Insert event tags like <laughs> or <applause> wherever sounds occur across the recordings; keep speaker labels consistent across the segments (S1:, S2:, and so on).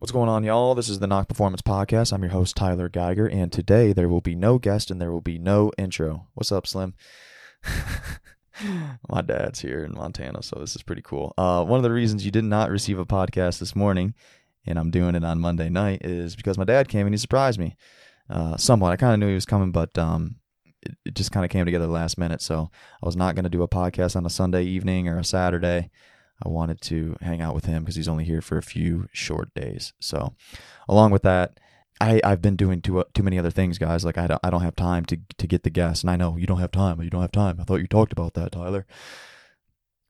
S1: What's going on, y'all? This is the Nock Performance Podcast. I'm your host, Tyler Geiger, and today there will be no guest and there will be no intro. What's up, Slim? <laughs> My dad's here in Montana, so this is pretty cool. Uh, one of the reasons you did not receive a podcast this morning, and I'm doing it on Monday night, is because my dad came and he surprised me uh, somewhat. I kind of knew he was coming, but um, it, it just kind of came together last minute. So I was not going to do a podcast on a Sunday evening or a Saturday. I wanted to hang out with him because he's only here for a few short days. So, along with that, I, I've been doing too uh, too many other things, guys. Like I don't, I don't have time to to get the guests, and I know you don't have time, you don't have time. I thought you talked about that, Tyler.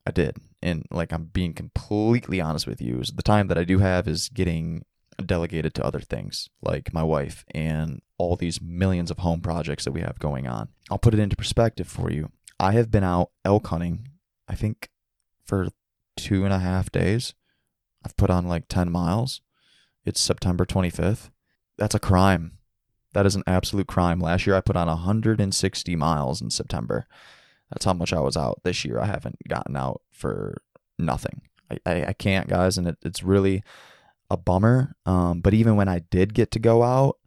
S1: I did, and like I'm being completely honest with you, is the time that I do have is getting delegated to other things, like my wife and all these millions of home projects that we have going on. I'll put it into perspective for you. I have been out elk hunting, I think, for two and a half days. I've put on like 10 miles. It's September 25th. That's a crime. That is an absolute crime. Last year I put on 160 miles in September. That's how much I was out. This year I haven't gotten out for nothing. I, I, I can't, guys, and it, it's really a bummer. Um, but even when I did get to go out,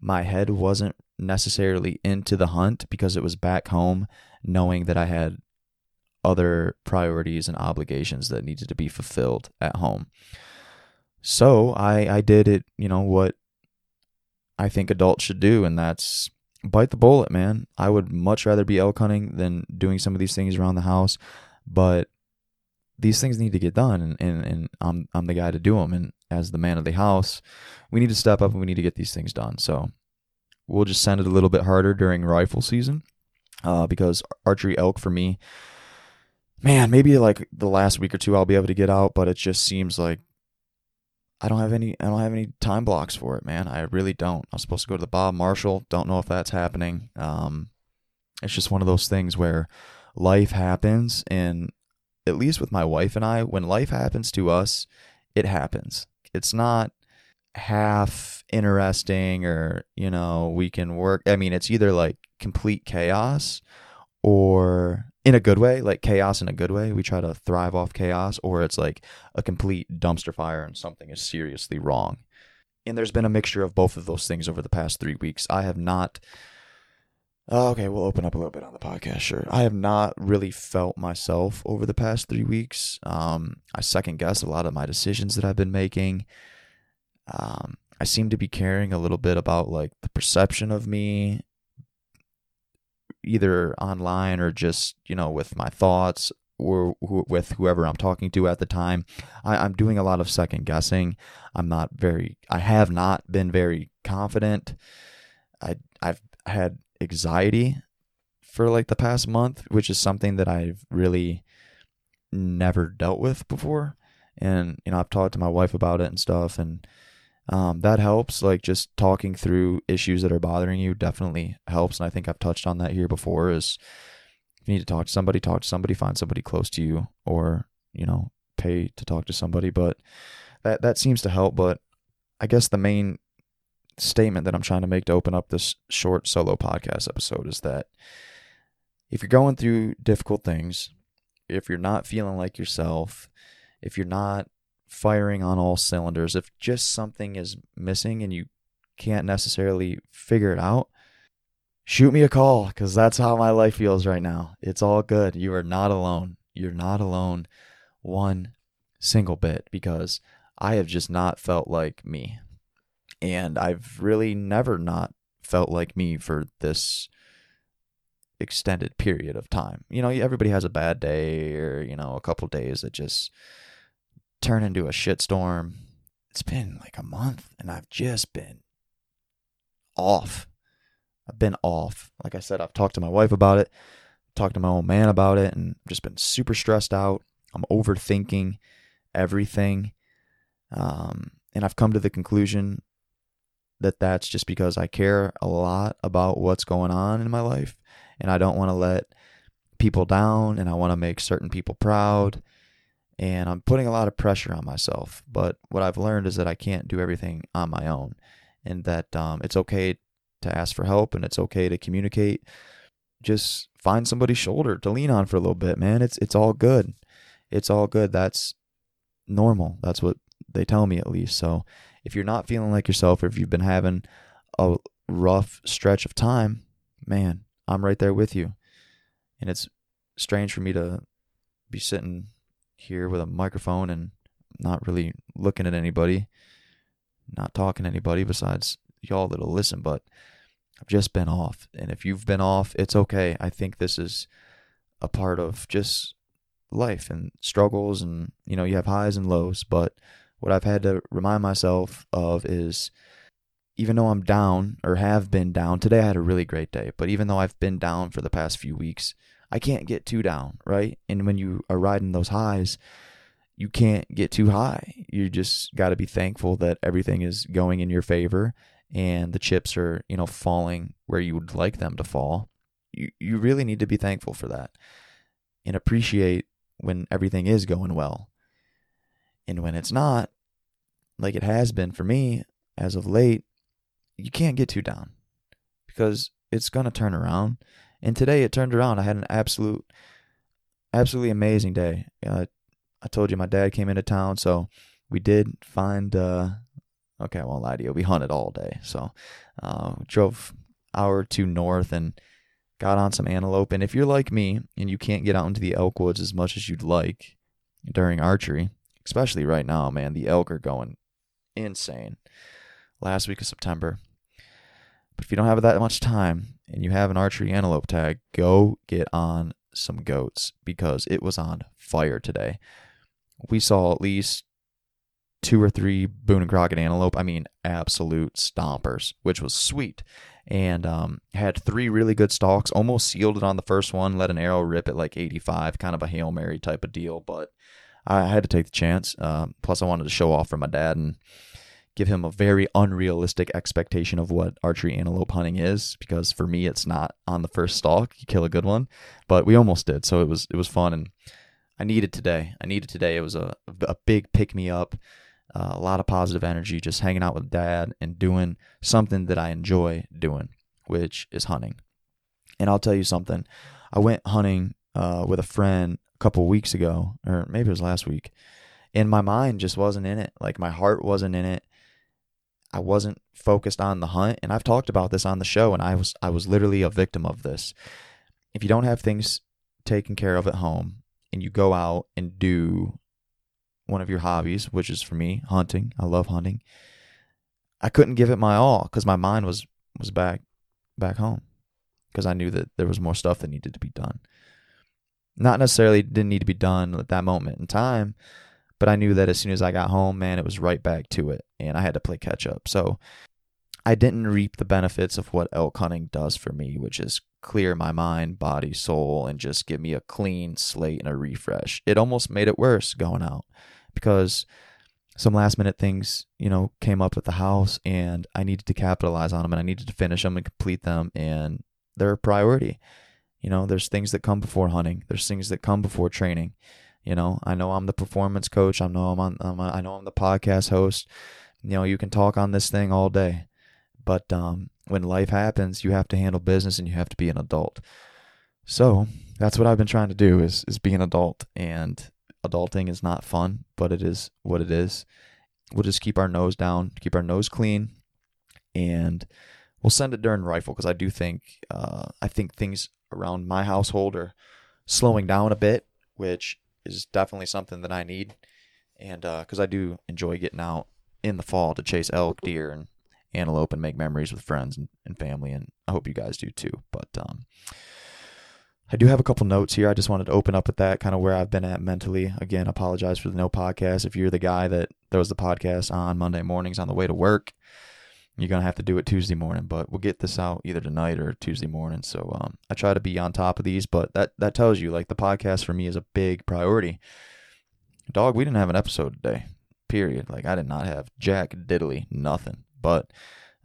S1: my head wasn't necessarily into the hunt because it was back home knowing that I had other priorities and obligations that needed to be fulfilled at home. So I I did it, you know, what I think adults should do, and that's bite the bullet, man. I would much rather be elk hunting than doing some of these things around the house, but these things need to get done, and, and, and I'm I'm the guy to do them. And as the man of the house, we need to step up and we need to get these things done. So we'll just send it a little bit harder during rifle season, uh, because archery elk for me man, maybe like the last week or two I'll be able to get out, but it just seems like I don't have any I don't have any time blocks for it, man. I really don't. I'm supposed to go to the Bob Marshall. Don't know if that's happening. Um, it's just one of those things where life happens and at least with my wife and I, when life happens to us, it happens. It's not half interesting or, you know, we can work. I mean, it's either like complete chaos or in a good way, like chaos in a good way. We try to thrive off chaos, or it's like a complete dumpster fire and something is seriously wrong. And there's been a mixture of both of those things over the past three weeks. I have not. Oh, okay, we'll open up a little bit on the podcast. Sure, I have not really felt myself over the past three weeks. Um, I second guess a lot of my decisions that I've been making. Um, I seem to be caring a little bit about like the perception of me either online or just you know with my thoughts or with whoever I'm talking to at the time. I, am doing a lot of second guessing. I'm not very. I have not been very confident. I I've had anxiety for like the past month, which is something that I've really never dealt with before. And you know, I've talked to my wife about it and stuff, and um, that helps. Like just talking through issues that are bothering you definitely helps. And I think I've touched on that here before is if you need to talk to somebody, talk to somebody, find somebody close to you or, you know, pay to talk to somebody. But that, that seems to help. But I guess the main statement that I'm trying to make to open up this short solo podcast episode is that if you're going through difficult things, if you're not feeling like yourself, if you're not firing on all cylinders. If just something is missing and you can't necessarily figure it out, shoot me a call because that's how my life feels right now. It's all good. You are not alone. You're not alone one single bit because I have just not felt like me. And I've really never not felt like me for this extended period of time. You know, everybody has a bad day or, you know, a couple days that just turn into a shitstorm. It's been like a month and I've just been off. I've been off. Like I said, I've talked to my wife about it, talked to my old man about it, and just been super stressed out. I'm overthinking everything. Um, and I've come to the conclusion that that's just because I care a lot about what's going on in my life and I don't want to let people down and I want to make certain people proud and I'm putting a lot of pressure on myself. But what I've learned is that I can't do everything on my own, and that um, it's okay to ask for help and it's okay to communicate. Just find somebody's shoulder to lean on for a little bit, man. It's it's all good. It's all good. That's normal. That's what they tell me at least. So if you're not feeling like yourself or if you've been having a rough stretch of time, man, I'm right there with you. And it's strange for me to be sitting here with a microphone and not really looking at anybody, not talking to anybody besides y'all that'll listen, but I've just been off. And if you've been off, it's okay. I think this is a part of just life and struggles and you know, you have highs and lows, but what I've had to remind myself of is even though I'm down or have been down, today I had a really great day, but even though I've been down for the past few weeks, I can't get too down, right? And when you are riding those highs, you can't get too high. You just got to be thankful that everything is going in your favor and the chips are, you know, falling where you would like them to fall. You you really need to be thankful for that and appreciate when everything is going well. And when it's not, like it has been for me as of late, you can't get too down because it's going to turn around. And today it turned around. I had an absolute, absolutely amazing day. Uh, I told you my dad came into town, so we did find. Uh, okay, I won't lie to you. We hunted all day, so uh, drove hour two north and got on some antelope. And if you're like me and you can't get out into the elk woods as much as you'd like during archery, especially right now, man, the elk are going insane. Last week of September. But if you don't have that much time and you have an archery antelope tag, go get on some goats because it was on fire today we saw at least two or three Boone and Crockett antelope. I mean, absolute stompers, which was sweet. And um, had three really good stalks. Almost sealed it on the first one. Let an arrow rip at like 85, kind of a hail mary type of deal. But I had to take the chance. Uh, plus, I wanted to show off for my dad and give him a very unrealistic expectation of what archery antelope hunting is. Because for me, it's not on the first stalk. You kill a good one, but we almost did. So it was it was fun and I needed today. I needed today. It was a a big pick me up, uh, a lot of positive energy, just hanging out with dad and doing something that I enjoy doing, which is hunting. And I'll tell you something. I went hunting uh, with a friend a couple weeks ago, or maybe it was last week, and my mind just wasn't in it. Like my heart wasn't in it. I wasn't focused on the hunt, and I've talked about this on the show, and I was I was literally a victim of this. If you don't have things taken care of at home, and you go out and do one of your hobbies, which is for me hunting. I love hunting. I couldn't give it my all because my mind was was back back home because I knew that there was more stuff that needed to be done. Not necessarily didn't need to be done at that moment in time, but I knew that as soon as I got home, man, it was right back to it, and I had to play catch up. So I didn't reap the benefits of what elk hunting does for me, which is clear my mind, body, soul, and just give me a clean slate and a refresh. It almost made it worse going out because some last minute things, you know, came up at the house and I needed to capitalize on them and I needed to finish them and complete them and they're a priority. You know, there's things that come before hunting. There's things that come before training. You know, I know I'm the performance coach. I know I'm on. I'm a, I know I'm the podcast host. You know, you can talk on this thing all day, but um, when life happens, you have to handle business and you have to be an adult. So that's what I've been trying to do is is be an adult. And adulting is not fun, but it is what it is. We'll just keep our nose down, keep our nose clean, and we'll send it during rifle because I do think uh, I think things around my household are slowing down a bit, which is definitely something that I need. And because uh, I do enjoy getting out in the fall to chase elk, deer, and antelope and make memories with friends and, and family. And I hope you guys do too. But um, I do have a couple notes here. I just wanted to open up with that, kind of where I've been at mentally. Again, apologize for the no podcast. If you're the guy that throws the podcast on Monday mornings on the way to work, you're gonna have to do it Tuesday morning. But we'll get this out either tonight or Tuesday morning. So um, I try to be on top of these, but that that tells you like the podcast for me is a big priority. Dog, we didn't have an episode today. Period. Like I did not have jack diddly nothing. But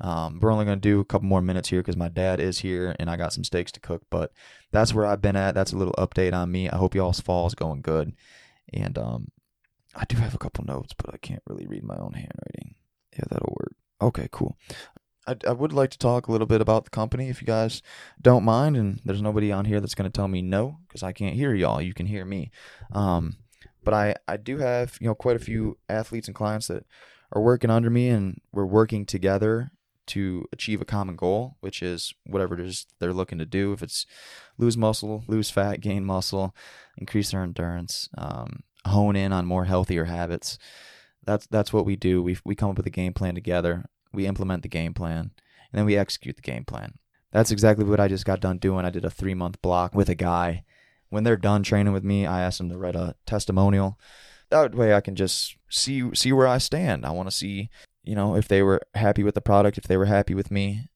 S1: um, we're only going to do a couple more minutes here because my dad is here and I got some steaks to cook. But that's where I've been at. That's a little update on me. I hope y'all's fall is going good. And um, I do have a couple notes, but I can't really read my own handwriting. Okay, cool. I, I would like to talk a little bit about the company if you guys don't mind. And there's nobody on here that's going to tell me no because I can't hear y'all. You can hear me. Um, but I, I do have, you know, quite a few athletes and clients that are working under me and we're working together to achieve a common goal, which is whatever it is they're looking to do. If it's lose muscle, lose fat, gain muscle, increase their endurance, um, hone in on more healthier habits. That's that's what we do. We we come up with a game plan together. We implement the game plan, and then we execute the game plan. That's exactly what I just got done doing. I did a three month block with a guy. When they're done training with me, I asked them to write a testimonial. That way, I can just see see where I stand. I want to see you know, if they were happy with the product, if they were happy with me,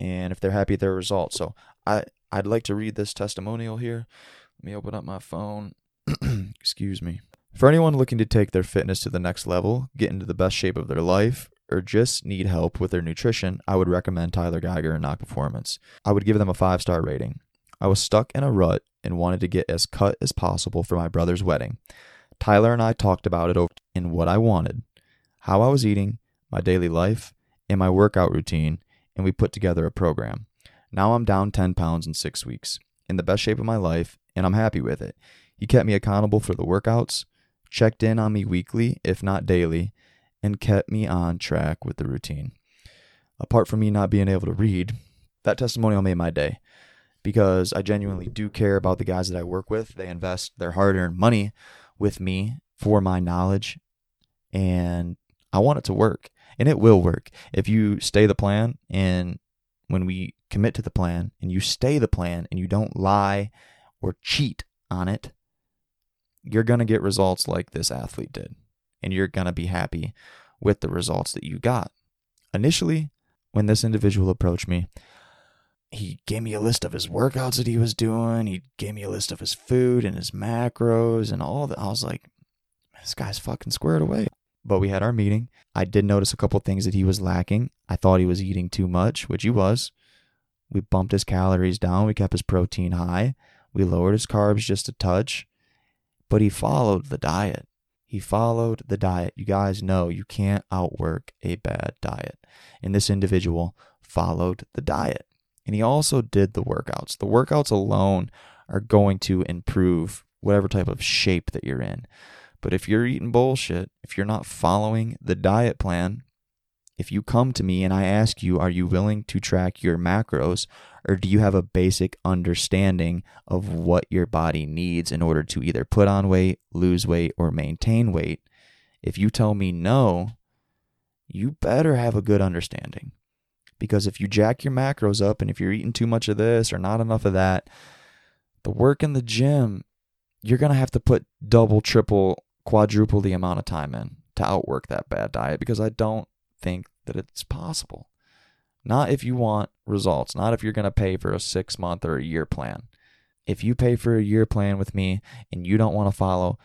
S1: and if they're happy with their results. So I I'd like to read this testimonial here. Let me open up my phone. <clears throat> Excuse me. For anyone looking to take their fitness to the next level, get into the best shape of their life, or just need help with their nutrition, I would recommend Tyler Geiger and Nock Performance. I would give them a five star rating. I was stuck in a rut and wanted to get as cut as possible for my brother's wedding. Tyler and I talked about it in what I wanted, how I was eating, my daily life, and my workout routine, and we put together a program. Now I'm down 10 pounds in six weeks, in the best shape of my life, and I'm happy with it. He kept me accountable for the workouts, checked in on me weekly, if not daily, and kept me on track with the routine. Apart from me not being able to read, that testimonial made my day because I genuinely do care about the guys that I work with. They invest their hard earned money with me for my knowledge, and I want it to work and it will work if you stay the plan and when we commit to the plan and you stay the plan and you don't lie or cheat on it you're going to get results like this athlete did and you're going to be happy with the results that you got initially when this individual approached me he gave me a list of his workouts that he was doing he gave me a list of his food and his macros and all that i was like this guy's fucking squared away but we had our meeting. I did notice a couple things that he was lacking. I thought he was eating too much, which he was. We bumped his calories down. We kept his protein high. We lowered his carbs just a touch. But he followed the diet. He followed the diet. You guys know you can't outwork a bad diet. And this individual followed the diet. And he also did the workouts. The workouts alone are going to improve whatever type of shape that you're in. But if you're eating bullshit, if you're not following the diet plan, if you come to me and I ask you, are you willing to track your macros or do you have a basic understanding of what your body needs in order to either put on weight, lose weight, or maintain weight? If you tell me no, you better have a good understanding. Because if you jack your macros up and if you're eating too much of this or not enough of that, the work in the gym, you're going to have to put double, triple quadruple the amount of time in to outwork that bad diet because I don't think that it's possible. Not if you want results, not if you're going to pay for a six month or a year plan. If you pay for a year plan with me and you don't want to follow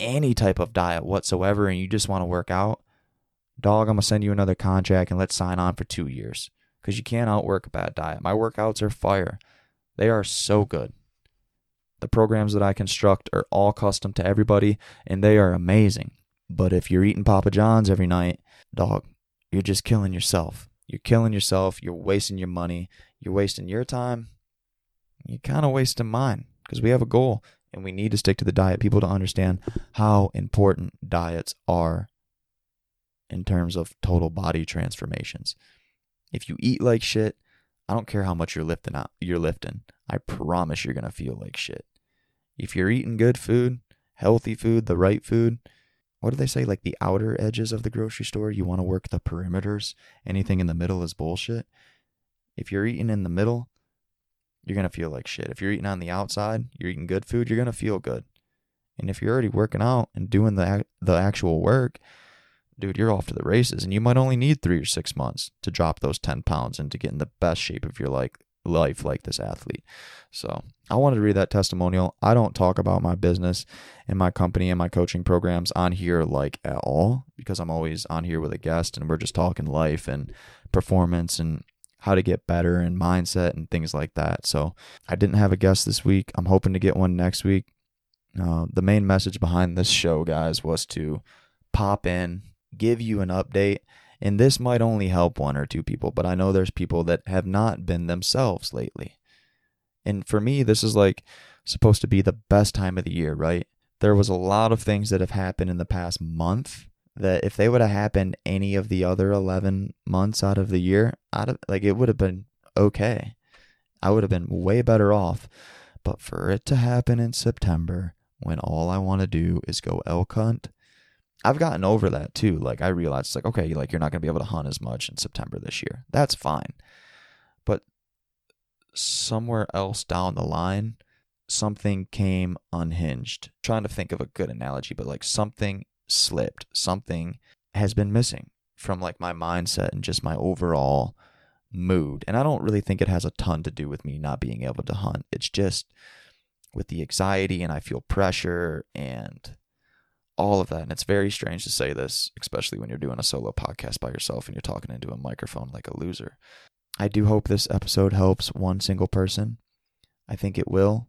S1: any type of diet whatsoever and you just want to work out, dog, I'm going to send you another contract and let's sign on for two years because you can't outwork a bad diet. My workouts are fire, they are so good. The programs that I construct are all custom to everybody and they are amazing. But if you're eating Papa John's every night, dog, you're just killing yourself. You're killing yourself. You're wasting your money. You're wasting your time. You're kind of wasting mine because we have a goal and we need to stick to the diet. People to understand how important diets are in terms of total body transformations. If you eat like shit, I don't care how much you're lifting out, you're lifting. I promise you're going to feel like shit if you're eating good food, healthy food, the right food, what do they say? Like the outer edges of the grocery store, you want to work the perimeters. Anything in the middle is bullshit. If you're eating in the middle, you're going to feel like shit. If you're eating on the outside, you're eating good food, you're going to feel good. And if you're already working out and doing the the actual work, dude, you're off to the races. And you might only need three or six months to drop those 10 pounds and to get in the best shape of your life, life like this athlete. So I wanted to read that testimonial. I don't talk about my business and my company and my coaching programs on here like at all because I'm always on here with a guest and we're just talking life and performance and how to get better and mindset and things like that. So I didn't have a guest this week. I'm hoping to get one next week. Uh, the main message behind this show, guys, was to pop in, give you an update and this might only help one or two people, but I know there's people that have not been themselves lately. And for me, this is like supposed to be the best time of the year, right? there was a lot of things that have happened in the past month that if they would have happened any of the other 11 months out of the year, I'd have, like it would have been okay. I would have been way better off. But for it to happen in September when all I want to do is go elk hunt, I've gotten over that too. Like I realized like, okay, like you're not going to be able to hunt as much in September this year. That's fine. But somewhere else down the line, something came unhinged. I'm trying to think of a good analogy, but like something slipped. Something has been missing from like my mindset and just my overall mood. And I don't really think it has a ton to do with me not being able to hunt. It's just with the anxiety and I feel pressure and all of that. And it's very strange to say this, especially when you're doing a solo podcast by yourself and you're talking into a microphone like a loser. I do hope this episode helps one single person. I think it will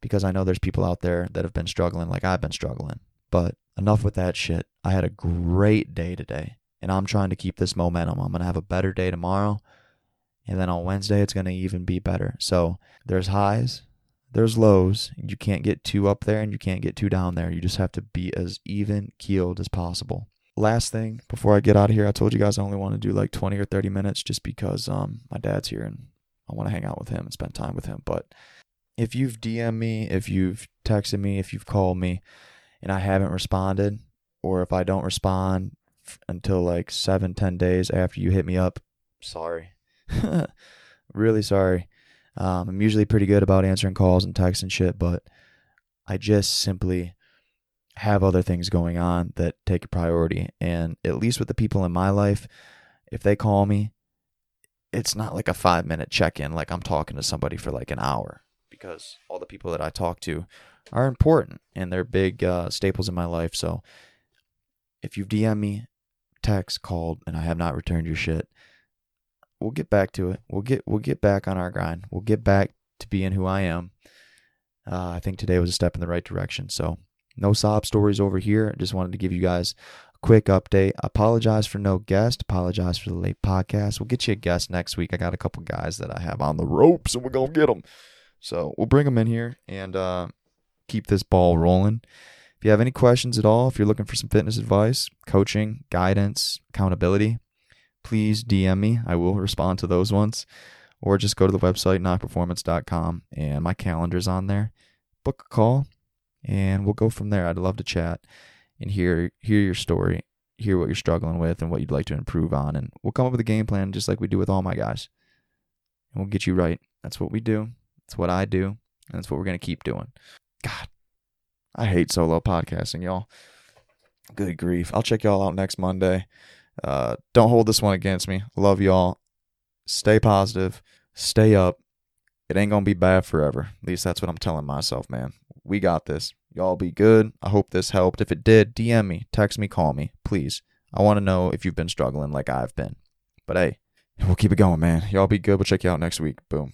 S1: because I know there's people out there that have been struggling like I've been struggling. But enough with that shit. I had a great day today and I'm trying to keep this momentum. I'm going to have a better day tomorrow. And then on Wednesday, it's going to even be better. So there's highs, there's lows. You can't get too up there and you can't get too down there. You just have to be as even keeled as possible. Last thing before I get out of here, I told you guys I only want to do like 20 or 30 minutes just because um, my dad's here and I want to hang out with him and spend time with him. But if you've DM me, if you've texted me, if you've called me and I haven't responded, or if I don't respond until like seven, ten days after you hit me up. Sorry. <laughs> really sorry. Um, I'm usually pretty good about answering calls and texts and shit, but I just simply have other things going on that take a priority. And at least with the people in my life, if they call me, it's not like a five minute check in, like I'm talking to somebody for like an hour because all the people that I talk to are important and they're big uh, staples in my life. So if you've DM me, text, called, and I have not returned your shit. We'll get back to it. We'll get we'll get back on our grind. We'll get back to being who I am. Uh, I think today was a step in the right direction. So no sob stories over here. I just wanted to give you guys a quick update. Apologize for no guest. Apologize for the late podcast. We'll get you a guest next week. I got a couple guys that I have on the ropes, and we're gonna get them. So we'll bring them in here and uh, keep this ball rolling. If you have any questions at all, if you're looking for some fitness advice, coaching, guidance, accountability, please DM me. I will respond to those ones. Or just go to the website, nockperformance.com, and my calendar's on there. Book a call, and we'll go from there. I'd love to chat and hear hear your story, hear what you're struggling with and what you'd like to improve on. And we'll come up with a game plan just like we do with all my guys. And we'll get you right. That's what we do. That's what I do. And that's what we're going to keep doing. God, I hate solo podcasting, y'all. Good grief. I'll check y'all out next Monday. Uh, don't hold this one against me. Love y'all. Stay positive. Stay up. It ain't gonna be bad forever. At least that's what I'm telling myself, man. We got this. Y'all be good. I hope this helped. If it did, DM me, text me, call me, please. I want to know if you've been struggling like I've been. But hey, we'll keep it going, man. Y'all be good. We'll check you out next week. Boom.